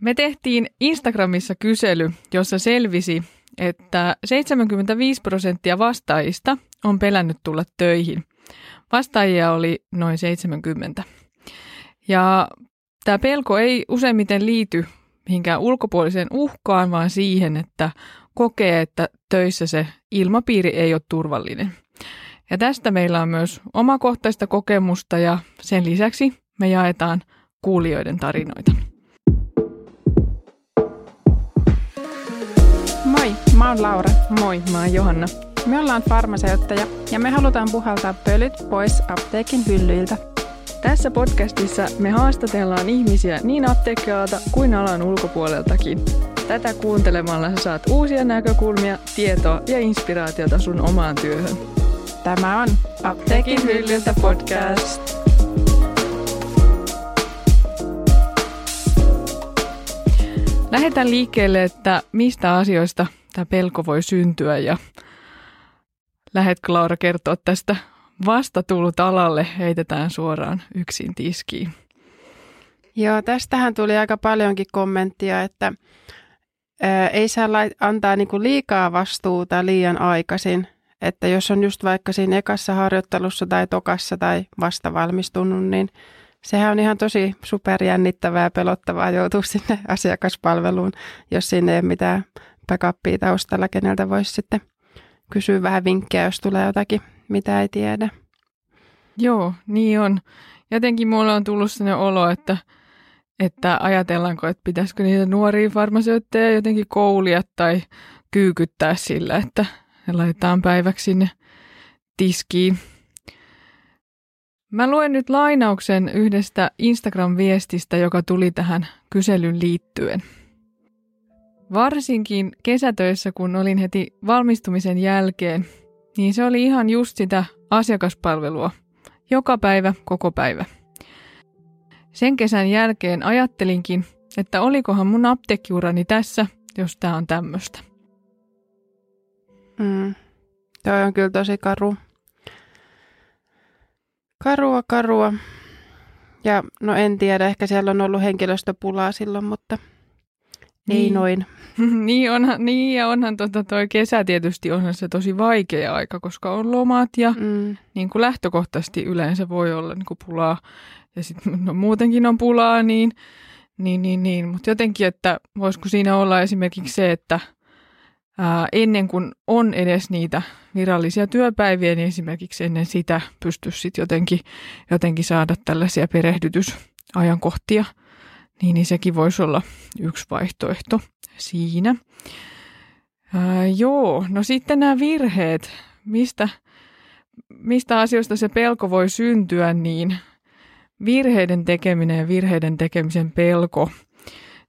Me tehtiin Instagramissa kysely, jossa selvisi, että 75 prosenttia vastaajista on pelännyt tulla töihin. Vastaajia oli noin 70. Ja tämä pelko ei useimmiten liity mihinkään ulkopuoliseen uhkaan, vaan siihen, että kokee, että töissä se ilmapiiri ei ole turvallinen. Ja tästä meillä on myös omakohtaista kokemusta ja sen lisäksi me jaetaan kuulijoiden tarinoita. Moi, mä oon Laura. Moi, mä oon Johanna. Me ollaan farmaseuttajia ja me halutaan puhaltaa pölyt pois apteekin hyllyiltä. Tässä podcastissa me haastatellaan ihmisiä niin apteekkialalta kuin alan ulkopuoleltakin. Tätä kuuntelemalla sä saat uusia näkökulmia, tietoa ja inspiraatiota sun omaan työhön. Tämä on Apteekin hyllyltä podcast. Lähdetään liikkeelle, että mistä asioista tämä pelko voi syntyä ja lähetkö Laura kertoa tästä vasta tullut alalle heitetään suoraan yksin tiskiin. Joo, tästähän tuli aika paljonkin kommenttia, että ää, ei saa antaa niinku liikaa vastuuta liian aikaisin. Että jos on just vaikka siinä ekassa harjoittelussa tai tokassa tai vasta valmistunut, niin sehän on ihan tosi superjännittävää ja pelottavaa joutua sinne asiakaspalveluun, jos sinne ei ole mitään backupia taustalla, keneltä voisi sitten kysyä vähän vinkkejä, jos tulee jotakin mitä ei tiedä. Joo, niin on. Jotenkin mulla on tullut sellainen olo, että, että ajatellaanko, että pitäisikö niitä nuoria farmaseutteja jotenkin koulia tai kyykyttää sillä, että laitetaan päiväksi sinne tiskiin. Mä luen nyt lainauksen yhdestä Instagram-viestistä, joka tuli tähän kyselyn liittyen. Varsinkin kesätöissä, kun olin heti valmistumisen jälkeen, niin se oli ihan just sitä asiakaspalvelua. Joka päivä, koko päivä. Sen kesän jälkeen ajattelinkin, että olikohan mun apteekkiurani tässä, jos tää on tämmöistä. Mm. Toi on kyllä tosi karu. Karua, karua. Ja no en tiedä, ehkä siellä on ollut henkilöstöpulaa silloin, mutta niin. ei noin. niin, onhan, niin, ja onhan tota toi kesä tietysti onhan se tosi vaikea aika, koska on lomat ja mm. niin kuin lähtökohtaisesti yleensä voi olla niin kuin pulaa. Ja sitten no, muutenkin on pulaa, niin, niin, niin, niin. mutta jotenkin, että voisiko siinä olla esimerkiksi se, että ää, ennen kuin on edes niitä virallisia työpäiviä, niin esimerkiksi ennen sitä pystyisi sitten jotenkin, jotenkin saada tällaisia perehdytysajankohtia – niin, niin sekin voisi olla yksi vaihtoehto siinä. Ää, joo, no sitten nämä virheet. Mistä, mistä asioista se pelko voi syntyä, niin virheiden tekeminen ja virheiden tekemisen pelko,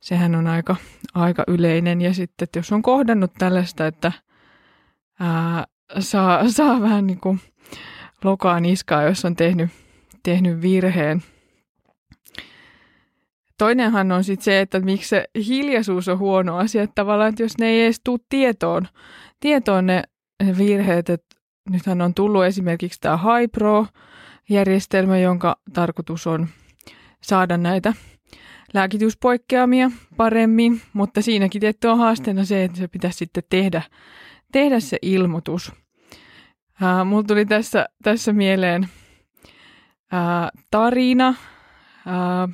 sehän on aika, aika yleinen. Ja sitten, että jos on kohdannut tällaista, että ää, saa, saa vähän niin kuin lokaa niskaa, jos on tehnyt, tehnyt virheen – Toinenhan on sitten se, että miksi se hiljaisuus on huono asia, että tavallaan, että jos ne ei edes tule tietoon, tietoon ne, virheet, että nythän on tullut esimerkiksi tämä HiPro-järjestelmä, jonka tarkoitus on saada näitä lääkityspoikkeamia paremmin, mutta siinäkin tietty on haasteena se, että se pitäisi sitten tehdä, tehdä se ilmoitus. Mulla tuli tässä, tässä mieleen ää, tarina, ää,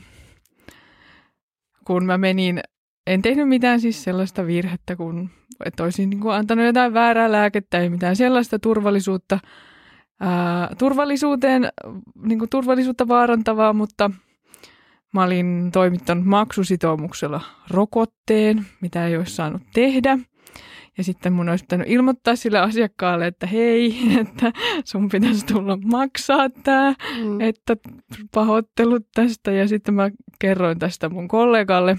kun mä menin, en tehnyt mitään siis sellaista virhettä, kun että olisin niin kuin antanut jotain väärää lääkettä, ei mitään sellaista turvallisuutta, ää, turvallisuuteen, niin kuin turvallisuutta vaarantavaa, mutta mä olin toimittanut maksusitoumuksella rokotteen, mitä ei olisi saanut tehdä. Ja sitten mun olisi pitänyt ilmoittaa sille asiakkaalle, että hei, että sun pitäisi tulla maksaa tämä, mm. että pahoittelut tästä. Ja sitten mä kerroin tästä mun kollegalle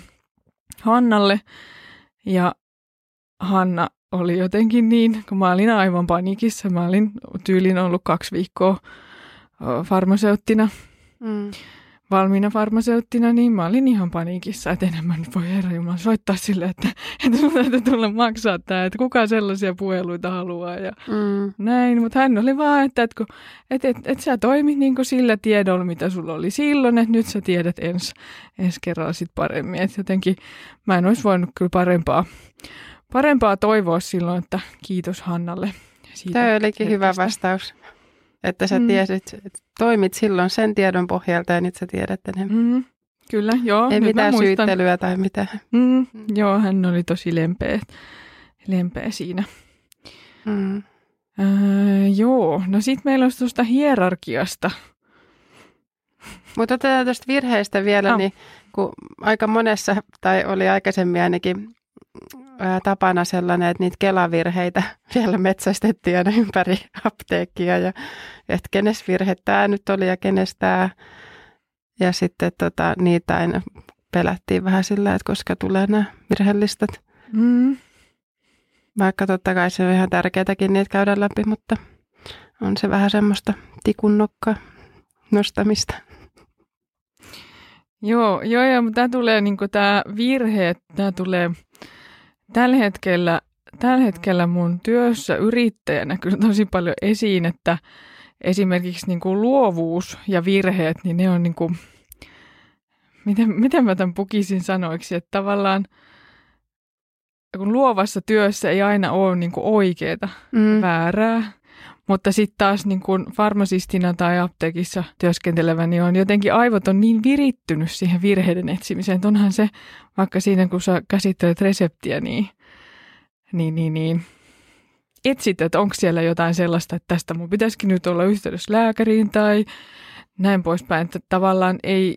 Hannalle. Ja Hanna oli jotenkin niin, kun mä olin aivan panikissa. Mä olin tyylin ollut kaksi viikkoa farmaseuttina. Mm. Valmiina farmaseuttina, niin mä olin ihan paniikissa, että enemmän nyt voi herra Jumala soittaa sille, että, että sun täytyy tulla maksaa tämä, että kuka sellaisia puheluita haluaa ja mm. näin. Mutta hän oli vaan, että, että, että, että, että sä toimit niin sillä tiedolla, mitä sulla oli silloin, että nyt sä tiedät ens, ensi kerralla sit paremmin. Että jotenkin mä en olisi voinut kyllä parempaa, parempaa toivoa silloin, että kiitos Hannalle. Siitä Tämä olikin hyvä vastaus. Että sä mm. tiesit, että toimit silloin sen tiedon pohjalta ja nyt sä tiedät enemmän. Mm. Kyllä, joo. Ei mitään syyttelyä tai mitään. Mm. Mm. Joo, hän oli tosi lempeä, lempeä siinä. Mm. Äh, joo, no sitten meillä olisi tuosta hierarkiasta. Mutta otetaan tuosta virheistä vielä, oh. niin kun aika monessa, tai oli aikaisemmin ainakin tapana sellainen, että niitä kelavirheitä vielä metsästettiin aina ympäri apteekkia ja että kenes virhe tämä nyt oli ja kenes tämä. Ja sitten tota, niitä aina pelättiin vähän sillä, että koska tulee nämä virheellistat. Mm. Vaikka totta kai se on ihan tärkeätäkin niitä käydä läpi, mutta on se vähän semmoista tikunnokka nostamista. Joo, joo, ja tämä tulee niin tämä virhe, tämä tulee tällä hetkellä, tällä hetkellä mun työssä yrittäjänä kyllä tosi paljon esiin, että esimerkiksi niin kuin luovuus ja virheet, niin ne on niin kuin, miten, miten mä tämän pukisin sanoiksi, että tavallaan kun luovassa työssä ei aina ole niin kuin oikeaa, mm. väärää, mutta sitten taas niin kuin farmasistina tai apteekissa työskentelevä, niin on jotenkin aivot on niin virittynyt siihen virheiden etsimiseen. Että onhan se, vaikka siinä kun sä käsittelet reseptiä, niin, niin, niin, niin etsit, että onko siellä jotain sellaista, että tästä mun pitäisikin nyt olla yhteydessä lääkäriin tai näin poispäin. Että tavallaan ei,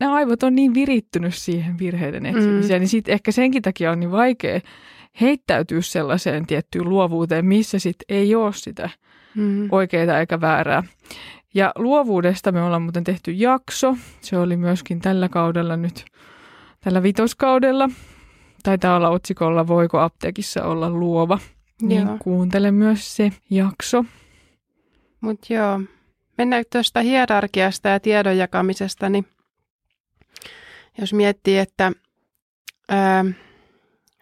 nämä aivot on niin virittynyt siihen virheiden etsimiseen, mm. niin sitten ehkä senkin takia on niin vaikea heittäytyä sellaiseen tiettyyn luovuuteen, missä sitten ei ole sitä mm. oikeaa eikä väärää. Ja luovuudesta me ollaan muuten tehty jakso. Se oli myöskin tällä kaudella nyt, tällä vitoskaudella. Taitaa olla otsikolla Voiko apteekissa olla luova. Niin joo. kuuntele myös se jakso. Mutta joo, mennään tuosta hierarkiasta ja tiedon jakamisesta, niin jos miettii, että ää,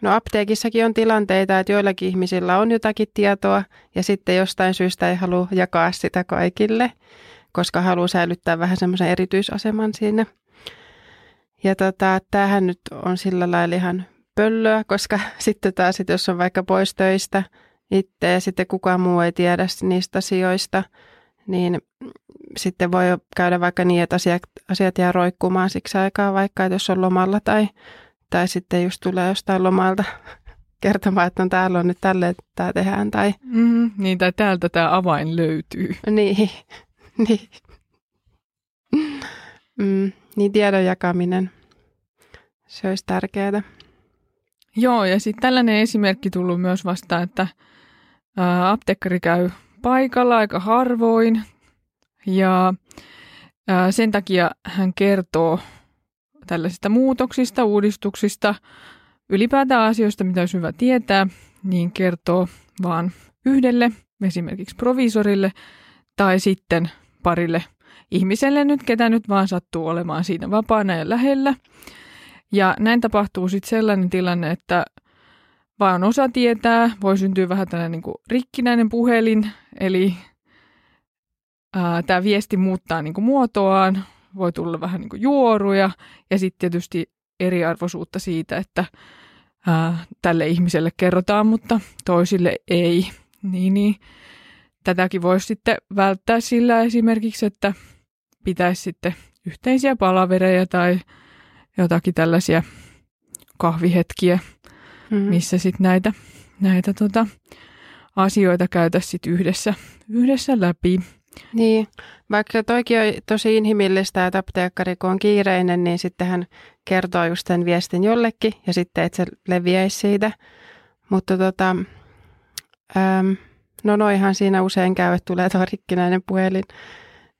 No apteekissakin on tilanteita, että joillakin ihmisillä on jotakin tietoa ja sitten jostain syystä ei halua jakaa sitä kaikille, koska haluaa säilyttää vähän semmoisen erityisaseman siinä. Ja tota, tämähän nyt on sillä lailla ihan pöllöä, koska sitten taas, että jos on vaikka pois töistä itse ja sitten kukaan muu ei tiedä niistä asioista, niin sitten voi käydä vaikka niin, että asiat, asiat jää roikkumaan siksi aikaa vaikka, että jos on lomalla tai tai sitten just tulee jostain lomalta kertomaan, että on täällä on nyt tälle, että tämä tehdään. Tai... Mm, niin, tai täältä tämä avain löytyy. Niin, niin. Mm, niin tiedon jakaminen, se olisi tärkeää. Joo, ja sitten tällainen esimerkki tullut myös vastaan, että ää, apteekkari käy paikalla aika harvoin, ja ää, sen takia hän kertoo tällaisista muutoksista, uudistuksista, ylipäätään asioista, mitä olisi hyvä tietää, niin kertoo vaan yhdelle, esimerkiksi provisorille tai sitten parille ihmiselle nyt, ketä nyt vaan sattuu olemaan siinä vapaana ja lähellä. Ja näin tapahtuu sitten sellainen tilanne, että vaan osa tietää, voi syntyä vähän tällainen niin kuin rikkinäinen puhelin, eli tämä viesti muuttaa niin muotoaan, voi tulla vähän niin kuin juoruja ja sitten tietysti eriarvoisuutta siitä, että ää, tälle ihmiselle kerrotaan, mutta toisille ei. Niin, niin. Tätäkin voisi sitten välttää sillä esimerkiksi, että pitäisi sitten yhteisiä palavereja tai jotakin tällaisia kahvihetkiä, mm-hmm. missä sitten näitä, näitä tota, asioita käytäisiin yhdessä, yhdessä läpi. Niin, vaikka toikin on tosi inhimillistä, että apteekkari kun on kiireinen, niin sitten hän kertoo just sen viestin jollekin ja sitten, että se leviäisi siitä. Mutta tota, äm, no noihan siinä usein käy, että tulee tuo rikkinäinen puhelin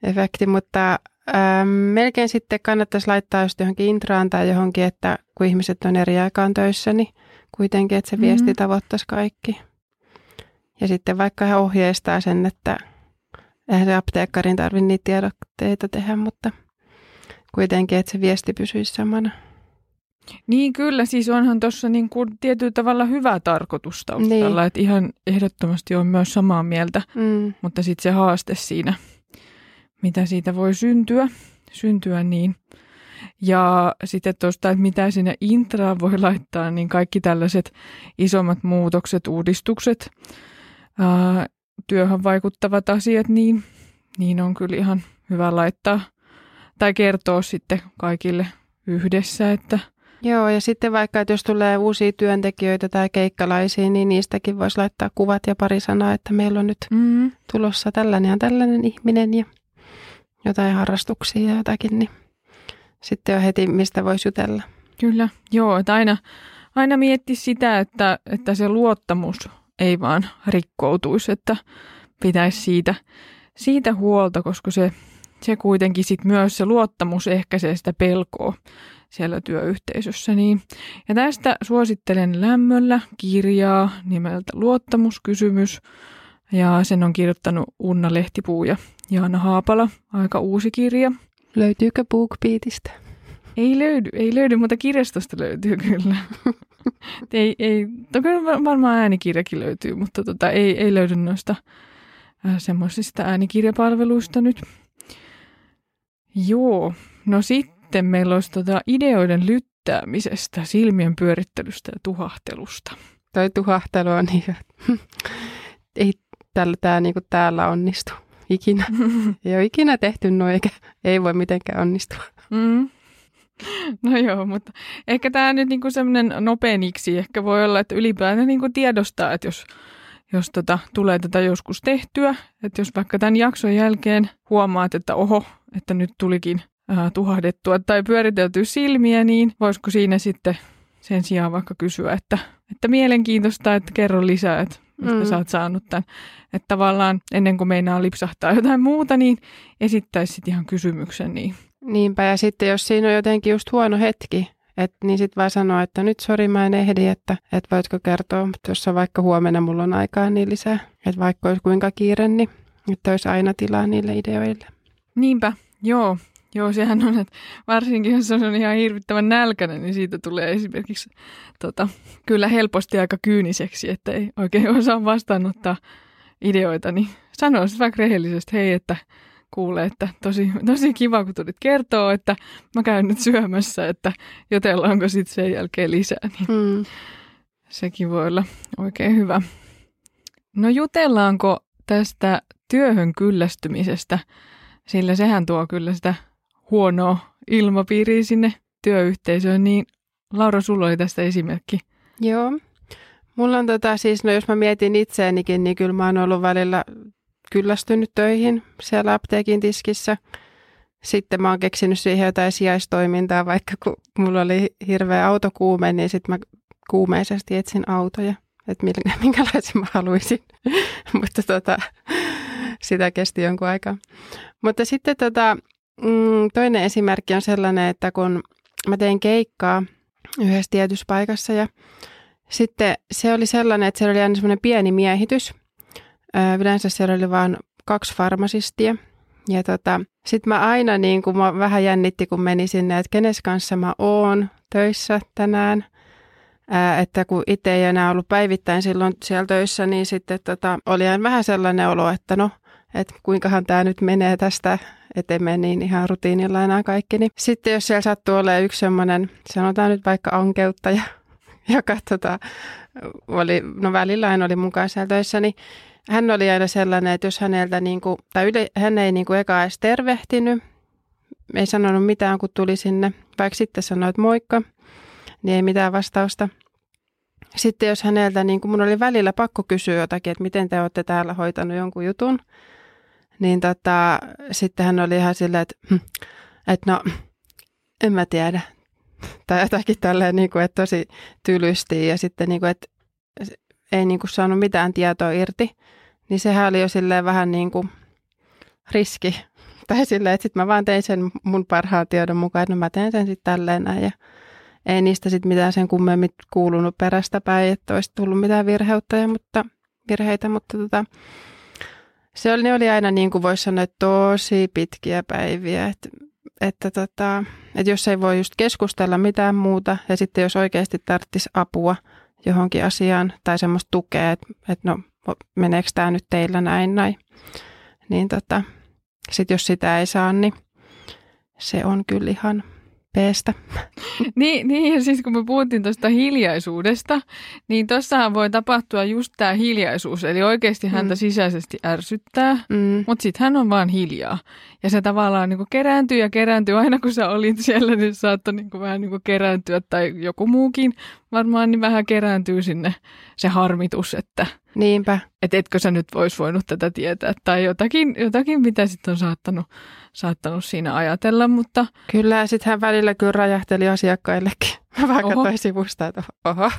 efekti, mutta äm, melkein sitten kannattaisi laittaa just johonkin intraan tai johonkin, että kun ihmiset on eri aikaan töissä, niin kuitenkin, että se viesti mm-hmm. tavoittaisi kaikki. Ja sitten vaikka he ohjeistaa sen, että Eihän se apteekkarin tarvitse niitä tiedotteita tehdä, mutta kuitenkin, että se viesti pysyisi samana. Niin kyllä, siis onhan tuossa niin kuin tietyllä tavalla hyvä tarkoitus taustalla, niin. että ihan ehdottomasti on myös samaa mieltä, mm. mutta sitten se haaste siinä, mitä siitä voi syntyä, syntyä niin. Ja sitten tuosta, että mitä sinne intraan voi laittaa, niin kaikki tällaiset isommat muutokset, uudistukset, ää, työhön vaikuttavat asiat, niin, niin on kyllä ihan hyvä laittaa tai kertoa sitten kaikille yhdessä, että – Joo, ja sitten vaikka, että jos tulee uusia työntekijöitä tai keikkalaisia, niin niistäkin voisi laittaa kuvat ja pari sanaa, että meillä on nyt mm. tulossa tällainen ja tällainen ihminen ja jotain harrastuksia ja jotakin, niin sitten on heti, mistä voisi jutella. Kyllä, joo, että aina, aina mietti sitä, että, että se luottamus ei vaan rikkoutuisi, että pitäisi siitä, siitä huolta, koska se, se kuitenkin sit myös se luottamus ehkäisee sitä pelkoa siellä työyhteisössä. Niin. Ja tästä suosittelen lämmöllä kirjaa nimeltä Luottamuskysymys. Ja sen on kirjoittanut Unna Lehtipuu ja Jaana Haapala, aika uusi kirja. Löytyykö BookBeatista? Ei löydy, ei löydy, mutta kirjastosta löytyy kyllä. ei, ei, toki varmaan äänikirjakin löytyy, mutta tota, ei, ei löydy noista äh, semmoisista äänikirjapalveluista nyt. Joo, no sitten meillä olisi tota ideoiden lyttäämisestä, silmien pyörittelystä ja tuhahtelusta. Toi tuhahtelu on niin, ei tällä, tää, niin kuin täällä onnistu ikinä. ei ole ikinä tehty noin, eikä ei voi mitenkään onnistua. Mm. No joo, mutta ehkä tämä nyt niinku semmoinen nopeaniksi ehkä voi olla, että ylipäätään niinku tiedostaa, että jos, jos tota, tulee tätä joskus tehtyä, että jos vaikka tämän jakson jälkeen huomaat, että oho, että nyt tulikin äh, tuhahdettua tai pyöriteltyä silmiä, niin voisiko siinä sitten sen sijaan vaikka kysyä, että, että mielenkiintoista, että kerro lisää, että mistä mm. sä oot saanut tämän. Että tavallaan ennen kuin meinaa lipsahtaa jotain muuta, niin esittäisit ihan kysymyksen. Niin. Niinpä, ja sitten jos siinä on jotenkin just huono hetki, et, niin sitten vaan sanoa, että nyt sori mä en ehdi, että et voitko kertoa, mutta jos on vaikka huomenna mulla on aikaa niin lisää. Että vaikka olisi kuinka kiire, niin että olisi aina tilaa niille ideoille. Niinpä, joo. Joo, sehän on, että varsinkin jos on ihan hirvittävän nälkäinen, niin siitä tulee esimerkiksi tota, kyllä helposti aika kyyniseksi, että ei oikein osaa vastaanottaa ideoita, niin sanoo vaikka rehellisesti, hei, että kuulee, että tosi, tosi kiva, kun tulit kertoa, että mä käyn nyt syömässä, että jotellaanko sitten sen jälkeen lisää, niin mm. sekin voi olla oikein hyvä. No jutellaanko tästä työhön kyllästymisestä, sillä sehän tuo kyllä sitä huonoa ilmapiiriä sinne työyhteisöön, niin Laura, sulla oli tästä esimerkki. Joo. Mulla on tota, siis, no jos mä mietin itseänikin, niin kyllä mä oon ollut välillä kyllästynyt töihin siellä apteekin tiskissä. Sitten mä oon keksinyt siihen jotain sijaistoimintaa, vaikka kun mulla oli hirveä autokuume, niin sitten mä kuumeisesti etsin autoja, että minkälaisen mä haluaisin. Mutta tota, sitä kesti jonkun aikaa. Mutta sitten tota, Mm, toinen esimerkki on sellainen, että kun mä tein keikkaa yhdessä tietyssä paikassa ja sitten se oli sellainen, että siellä oli aina semmoinen pieni miehitys. Yleensä siellä oli vain kaksi farmasistia. Ja tota, sitten mä aina niin kuin mä vähän jännitti, kun meni sinne, että kenes kanssa mä oon töissä tänään. Ää, että kun itse ei enää ollut päivittäin silloin siellä töissä, niin sitten tota, oli vähän sellainen olo, että no, että kuinkahan tämä nyt menee tästä ettei mene niin ihan rutiinilla enää kaikki. Niin sitten jos siellä sattuu olemaan yksi semmoinen, sanotaan nyt vaikka ankeuttaja, joka tota, oli, no välillä hän oli mukaan siellä töissä, niin hän oli aina sellainen, että jos häneltä, niin kuin, tai yle, hän ei niin kuin eka edes tervehtinyt, ei sanonut mitään, kun tuli sinne, vaikka sitten sanoi, että moikka, niin ei mitään vastausta. Sitten jos häneltä, niin kuin mun oli välillä pakko kysyä jotakin, että miten te olette täällä hoitanut jonkun jutun, niin tota, sitten hän oli ihan silleen, että, hm, että no, en mä tiedä. Tai jotakin tälleen, niin kuin, että tosi tylysti ja sitten, niin kuin, että ei niin kuin saanut mitään tietoa irti. Niin sehän oli jo silleen vähän niin kuin riski. Tai silleen, että sitten mä vaan tein sen mun parhaan tiedon mukaan, että no mä teen sen sitten tälleen näin. Ja ei niistä sitten mitään sen kummemmin kuulunut perästä päin, että olisi tullut mitään virheitä, mutta, virheitä, mutta tota, se oli, ne oli aina niin kuin voisi sanoa, tosi pitkiä päiviä. Et että, tota, että jos ei voi just keskustella mitään muuta ja sitten jos oikeasti tarvitsisi apua johonkin asiaan tai semmoista tukea, että, että no meneekö tämä nyt teillä näin näin, niin tota, sitten jos sitä ei saa, niin se on kyllä ihan peestä. niin, niin, ja siis kun me puhuttiin tuosta hiljaisuudesta, niin tuossahan voi tapahtua just tämä hiljaisuus. Eli oikeasti häntä mm. sisäisesti ärsyttää, mm. mutta sitten hän on vaan hiljaa. Ja se tavallaan niin kerääntyy ja kerääntyy. Aina kun sä olit siellä, niin saattoi niin vähän niin kerääntyä, tai joku muukin varmaan, niin vähän kerääntyy sinne se harmitus, että Niinpä. Että etkö sä nyt vois voinut tätä tietää tai jotakin, jotakin mitä sitten on saattanut, saattanut siinä ajatella, mutta... Kyllä, ja sitten hän välillä kyllä räjähteli asiakkaillekin. Mä vähän katsoin sivusta, että oho.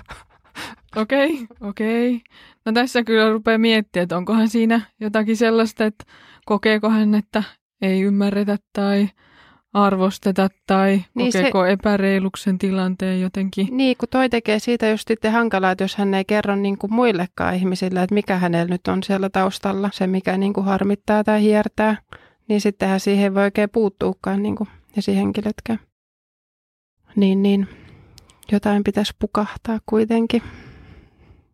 Okei, okay, okei. Okay. No tässä kyllä rupeaa miettimään, että onkohan siinä jotakin sellaista, että kokeeko hän, että ei ymmärretä tai arvosteta tai niin kokeeko se, epäreiluksen tilanteen jotenkin. Niin, kun toi tekee siitä just sitten hankalaa, että jos hän ei kerro niin kuin muillekaan ihmisille, että mikä hänellä nyt on siellä taustalla, se mikä niin kuin harmittaa tai hiertää, niin sittenhän siihen voi oikein puuttuukaan niin kuin esihenkilötkään. Niin, niin. Jotain pitäisi pukahtaa kuitenkin.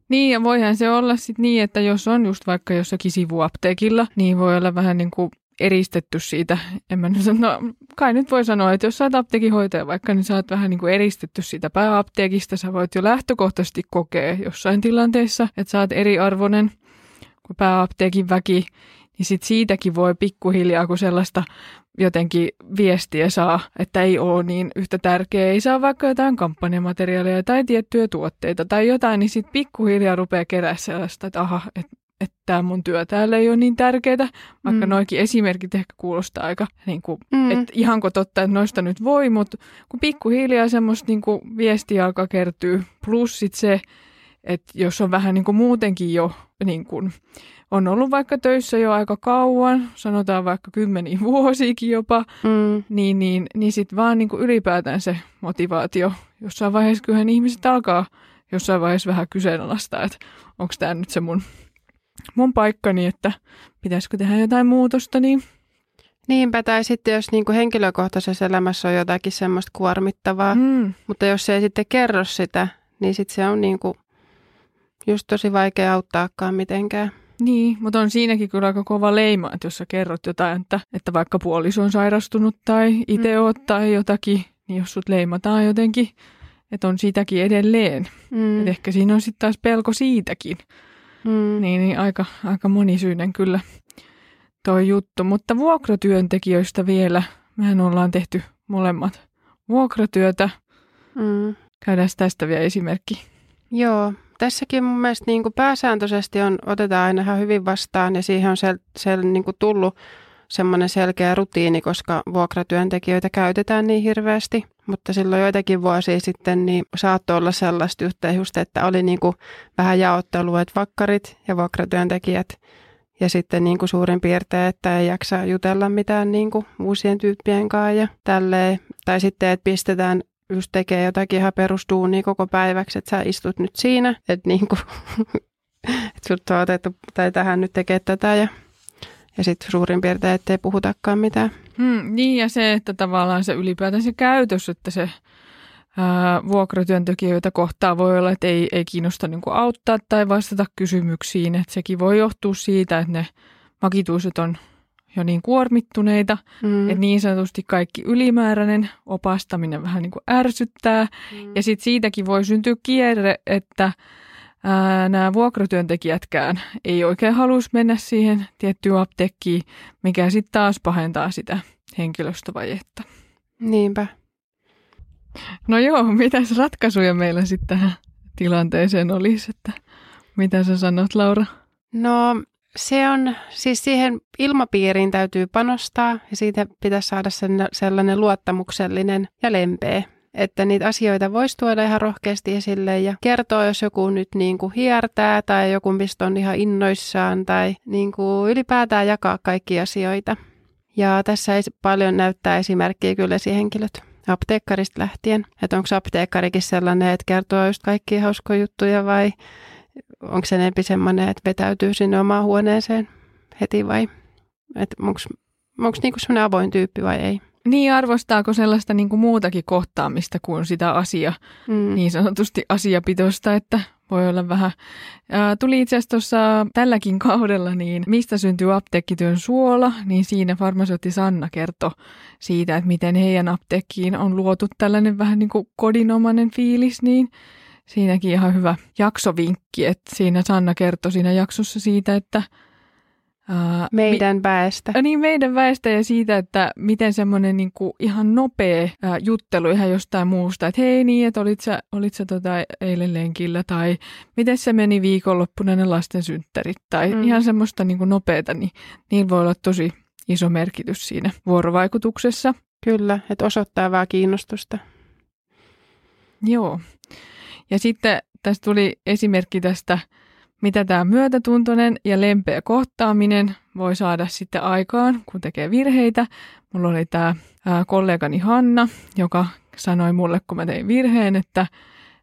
Niin, ja voihan se olla sitten niin, että jos on just vaikka jossakin sivuapteekilla, niin voi olla vähän niin kuin eristetty siitä, en mä nyt sano, no, kai nyt voi sanoa, että jos sä oot apteekinhoitaja vaikka, niin sä oot vähän niin kuin eristetty siitä pääapteekista, sä voit jo lähtökohtaisesti kokea jossain tilanteessa, että sä oot eriarvoinen kuin pääapteekin väki, niin sit siitäkin voi pikkuhiljaa, kun sellaista jotenkin viestiä saa, että ei ole niin yhtä tärkeää, ei saa vaikka jotain kampanjamateriaaleja tai tiettyjä tuotteita tai jotain, niin sitten pikkuhiljaa rupeaa kerää sellaista, että aha, että että mun työ täällä ei ole niin tärkeää, vaikka mm. noikin esimerkit ehkä kuulostaa aika, niin kuin, mm. että ihanko totta, että noista nyt voi, mutta kun pikkuhiljaa semmoista niin kuin viestiä alkaa kertyä, plus sit se, että jos on vähän niin kuin muutenkin jo niin kuin, on ollut vaikka töissä jo aika kauan, sanotaan vaikka kymmeniä vuosiakin jopa, mm. niin, niin, niin sitten vaan niin kuin ylipäätään se motivaatio, jossain vaiheessa kyllähän ihmiset alkaa jossain vaiheessa vähän kyseenalaistaa, että onko tämä nyt se mun mun paikkani, että pitäisikö tehdä jotain muutosta, niin Niinpä, tai sitten jos niin kuin henkilökohtaisessa elämässä on jotakin semmoista kuormittavaa, mm. mutta jos se ei sitten kerro sitä, niin sitten se on niin kuin just tosi vaikea auttaakaan mitenkään. Niin, mutta on siinäkin kyllä aika kova leima, että jos sä kerrot jotain, että, että vaikka puoliso on sairastunut tai itse mm. oot tai jotakin, niin jos sut leimataan jotenkin, että on sitäkin edelleen. Mm. Et ehkä siinä on sitten taas pelko siitäkin. Mm. Niin, niin aika, aika monisyinen kyllä toi juttu. Mutta vuokratyöntekijöistä vielä. Mehän ollaan tehty molemmat vuokratyötä. Mm. Käydään tästä vielä esimerkki. Joo, tässäkin mun mielestä niin kuin pääsääntöisesti on, otetaan aina ihan hyvin vastaan ja siihen on sel, sel, niin kuin tullut semmoinen selkeä rutiini, koska vuokratyöntekijöitä käytetään niin hirveästi. Mutta silloin joitakin vuosia sitten niin saattoi olla sellaista yhteystä, että oli niin kuin vähän jaottelua, että vakkarit ja vuokratyöntekijät ja sitten niin kuin suurin piirtein, että ei jaksa jutella mitään niin kuin uusien tyyppien kanssa ja tälleen. Tai sitten, että pistetään just tekee jotakin ihan perusduunia koko päiväksi, että sä istut nyt siinä, että niin kuin, että sut on otettu, tai tähän nyt tekee tätä ja ja sitten suurin piirtein, ettei puhutakaan mitään. Hmm, niin ja se, että tavallaan se ylipäätään se käytös, että se ää, vuokratyöntekijöitä kohtaa voi olla, että ei, ei kiinnosta niin kuin auttaa tai vastata kysymyksiin. Että sekin voi johtua siitä, että ne vakituiset on jo niin kuormittuneita, mm. että niin sanotusti kaikki ylimääräinen opastaminen vähän niin kuin ärsyttää. Mm. Ja sitten siitäkin voi syntyä kierre, että ää, nämä vuokratyöntekijätkään ei oikein halus mennä siihen tiettyyn apteekkiin, mikä sitten taas pahentaa sitä henkilöstövajetta. Niinpä. No joo, mitäs ratkaisuja meillä sitten tähän tilanteeseen olisi, että mitä sä sanot Laura? No se on, siis siihen ilmapiiriin täytyy panostaa ja siitä pitäisi saada sen, sellainen luottamuksellinen ja lempeä että niitä asioita voisi tuoda ihan rohkeasti esille ja kertoa, jos joku nyt niin kuin hiertää tai joku mistä on ihan innoissaan tai niin kuin ylipäätään jakaa kaikki asioita. Ja tässä ei paljon näyttää esimerkkiä kyllä esihenkilöt apteekkarista lähtien. Että onko apteekkarikin sellainen, että kertoo just kaikki hauskoja juttuja vai onko se enempi semmoinen, että vetäytyy sinne omaan huoneeseen heti vai että onko niinku semmoinen avoin tyyppi vai ei. Niin, arvostaako sellaista niin kuin muutakin kohtaamista kuin sitä asia, mm. niin sanotusti asiapitosta, että voi olla vähän. Ää, tuli itse asiassa tuossa tälläkin kaudella, niin mistä syntyy apteekkityön suola, niin siinä farmaseutti Sanna kertoi siitä, että miten heidän apteekkiin on luotu tällainen vähän niin kuin kodinomainen fiilis, niin siinäkin ihan hyvä jaksovinkki, että siinä Sanna kertoi siinä jaksossa siitä, että Uh, meidän mi- väestä. Niin, meidän väestä ja siitä, että miten semmoinen niin ihan nopea uh, juttelu ihan jostain muusta, että hei niin, että olit sä, olit sä tota eilen lenkillä tai miten se meni viikonloppuna ne lasten synttärit tai mm. ihan semmoista niin nopeata, niin niin voi olla tosi iso merkitys siinä vuorovaikutuksessa. Kyllä, että osoittaa vaan kiinnostusta. Joo. Ja sitten tästä tuli esimerkki tästä mitä tämä myötätuntoinen ja lempeä kohtaaminen voi saada sitten aikaan, kun tekee virheitä. Mulla oli tämä kollegani Hanna, joka sanoi mulle, kun mä tein virheen, että,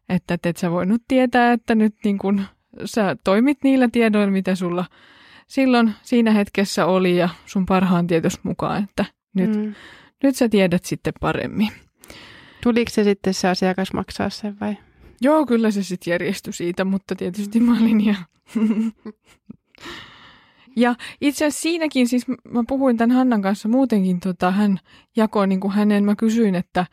että et sä voinut tietää, että nyt niin kun sä toimit niillä tiedoilla, mitä sulla silloin siinä hetkessä oli ja sun parhaan tietos mukaan, että nyt, mm. nyt sä tiedät sitten paremmin. Tuliko se sitten se asiakas maksaa sen vai? Joo, kyllä se sitten järjestyi siitä, mutta tietysti mä olin ja... ja itse asiassa siinäkin, siis mä puhuin tämän Hannan kanssa muutenkin, tota, hän jakoi niin kuin hänen, mä kysyin, että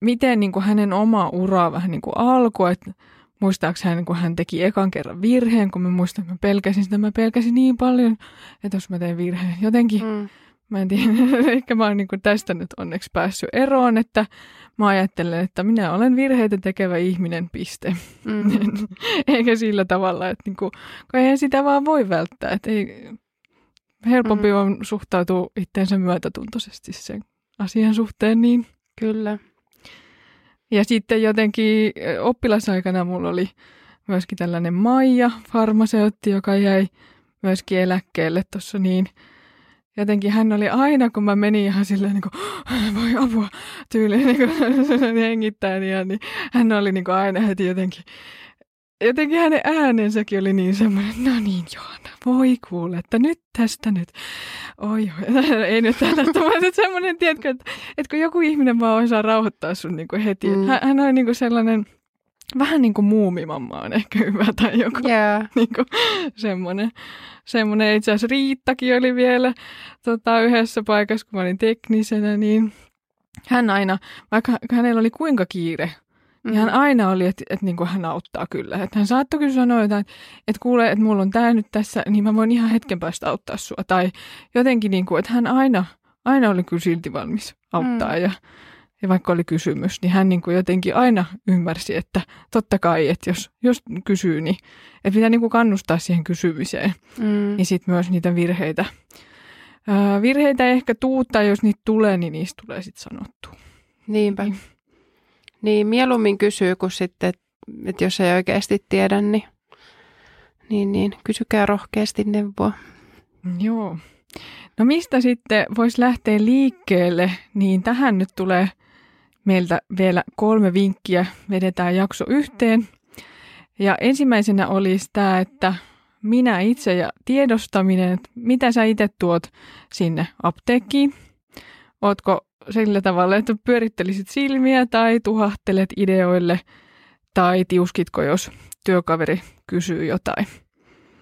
miten niin kuin hänen oma ura vähän niin kuin alkoi, että muistaakseni hän, kun hän teki ekan kerran virheen, kun mä muistan, että mä pelkäsin sitä, mä pelkäsin niin paljon, että jos mä teen virheen, jotenkin mm. Mä en tiedä, ehkä mä oon niin tästä nyt onneksi päässyt eroon, että mä ajattelen, että minä olen virheitä tekevä ihminen, piste. Mm. Eikä sillä tavalla, että niin kuin, kun eihän sitä vaan voi välttää. Että ei, helpompi mm. on suhtautua itseensä myötätuntoisesti sen asian suhteen. Niin. Kyllä. Ja sitten jotenkin oppilasaikana mulla oli myöskin tällainen Maija, farmaseutti, joka jäi myöskin eläkkeelle tuossa niin – jotenkin hän oli aina, kun mä menin ihan silleen niin kuin, voi apua tyyliin niin kuin, hengittäen, ja, niin hän oli niin kuin aina heti jotenkin, jotenkin hänen äänensäkin oli niin semmoinen, no niin Johanna, voi kuule, että nyt tästä nyt, oi, oi. ei nyt tällä tavalla, semmoinen, tiedätkö, että, että kun joku ihminen vaan osaa rauhoittaa sun niin kuin heti, mm. hän, hän oli niin kuin sellainen, vähän niin kuin muumimamma on ehkä hyvä tai joku yeah. niin kuin, semmoinen. semmoinen. Itse asiassa Riittakin oli vielä tota, yhdessä paikassa, kun mä olin teknisenä, niin hän aina, vaikka hänellä oli kuinka kiire, mm-hmm. niin hän mm-hmm. aina oli, että, että niin kuin hän auttaa kyllä. Että hän saattoi kyllä sanoa jotain, että kuule, että mulla on tämä nyt tässä, niin mä voin ihan hetken päästä auttaa sua. Tai jotenkin, niin kuin, että hän aina, aina oli kyllä silti valmis auttaa. Mm. Ja ja vaikka oli kysymys, niin hän niin kuin jotenkin aina ymmärsi, että totta kai, että jos, jos kysyy, niin että pitää niin kuin kannustaa siihen kysymiseen. Mm. Ja sitten myös niitä virheitä. Ää, virheitä ei ehkä tuuttaa, jos niitä tulee, niin niistä tulee sitten sanottua. Niinpä. Niin. niin, mieluummin kysyy kuin sitten, että jos ei oikeasti tiedä, niin, niin, niin kysykää rohkeasti neuvoa. Joo. No mistä sitten voisi lähteä liikkeelle, niin tähän nyt tulee meiltä vielä kolme vinkkiä. Vedetään jakso yhteen. Ja ensimmäisenä olisi tämä, että minä itse ja tiedostaminen, että mitä sä itse tuot sinne apteekkiin. Ootko sillä tavalla, että pyörittelisit silmiä tai tuhahtelet ideoille tai tiuskitko, jos työkaveri kysyy jotain.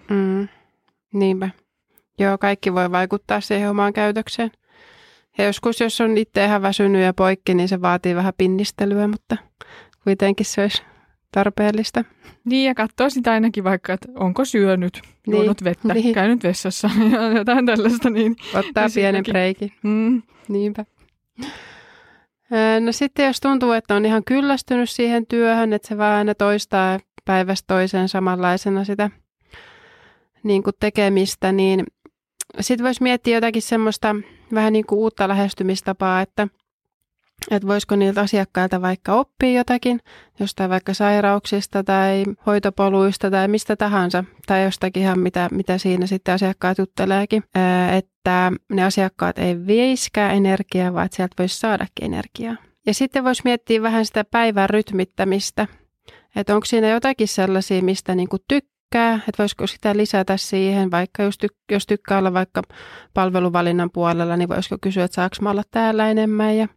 Mm, niinpä. Joo, kaikki voi vaikuttaa siihen omaan käytökseen. Ja joskus, jos on itse ihan väsynyt ja poikki, niin se vaatii vähän pinnistelyä, mutta kuitenkin se olisi tarpeellista. Niin, ja katsoa sitä ainakin vaikka, että onko syönyt, niin, juonut vettä, niin. käynyt vessassa ja jotain tällaista. Niin, Ottaa niin pienen breikin. Mm. Niinpä. No sitten jos tuntuu, että on ihan kyllästynyt siihen työhön, että se vaan aina toistaa päivästä toiseen samanlaisena sitä niin kuin tekemistä, niin sitten voisi miettiä jotakin semmoista vähän niin kuin uutta lähestymistapaa, että, että voisiko niiltä asiakkailta vaikka oppia jotakin, jostain vaikka sairauksista tai hoitopoluista tai mistä tahansa, tai jostakin ihan mitä, mitä siinä sitten asiakkaat jutteleekin, että ne asiakkaat ei vieiskää energiaa, vaan sieltä voisi saadakin energiaa. Ja sitten voisi miettiä vähän sitä päivän rytmittämistä, että onko siinä jotakin sellaisia, mistä niin kuin tykkää, tykkää, että voisiko sitä lisätä siihen, vaikka jos, tyk- jos tykkää olla vaikka palveluvalinnan puolella, niin voisiko kysyä, että saako olla täällä enemmän ja,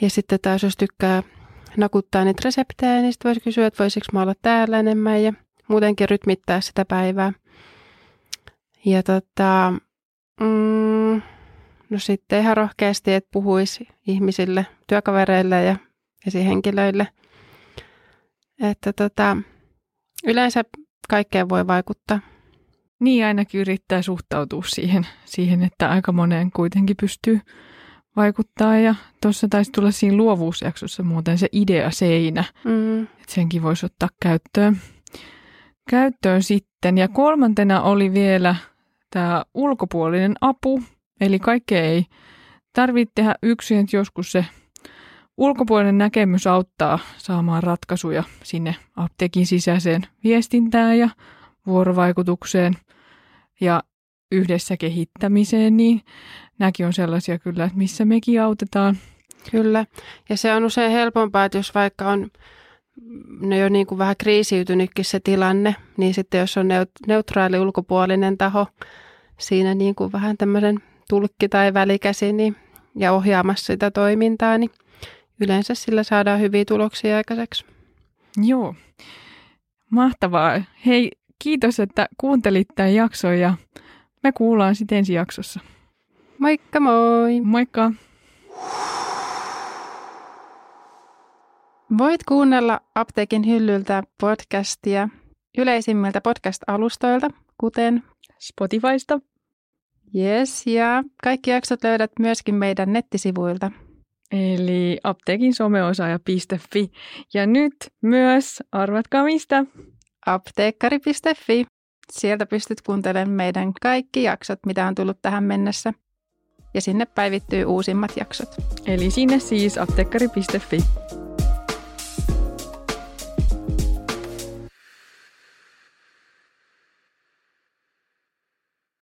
ja sitten taas jos tykkää nakuttaa niitä reseptejä, niin sitten voisi kysyä, että voisiko mä olla täällä enemmän ja muutenkin rytmittää sitä päivää. Ja tota, mm, no sitten ihan rohkeasti, että puhuisi ihmisille, työkavereille ja esihenkilöille. Että tota, yleensä kaikkeen voi vaikuttaa. Niin ainakin yrittää suhtautua siihen, siihen, että aika moneen kuitenkin pystyy vaikuttaa. Ja tuossa taisi tulla siinä luovuusjaksossa muuten se idea seinä, mm. että senkin voisi ottaa käyttöön. Käyttöön sitten. Ja kolmantena oli vielä tämä ulkopuolinen apu. Eli kaikkea ei tarvitse tehdä yksin, että joskus se ulkopuolinen näkemys auttaa saamaan ratkaisuja sinne apteekin sisäiseen viestintään ja vuorovaikutukseen ja yhdessä kehittämiseen, niin nämäkin on sellaisia kyllä, että missä mekin autetaan. Kyllä, ja se on usein helpompaa, että jos vaikka on no jo niin kuin vähän kriisiytynytkin se tilanne, niin sitten jos on neutraali ulkopuolinen taho siinä niin kuin vähän tämmöisen tulkki tai välikäsi niin, ja ohjaamassa sitä toimintaa, niin yleensä sillä saadaan hyviä tuloksia aikaiseksi. Joo, mahtavaa. Hei, kiitos, että kuuntelit tämän jakson ja me kuullaan sitten ensi jaksossa. Moikka moi! Moikka! Voit kuunnella apteekin hyllyltä podcastia yleisimmiltä podcast-alustoilta, kuten Spotifysta. Yes, ja kaikki jaksot löydät myöskin meidän nettisivuilta. Eli apteekin someosaaja.fi. Ja nyt myös, arvatkaa mistä? Apteekkari.fi. Sieltä pystyt kuuntelemaan meidän kaikki jaksot, mitä on tullut tähän mennessä. Ja sinne päivittyy uusimmat jaksot. Eli sinne siis apteekkari.fi.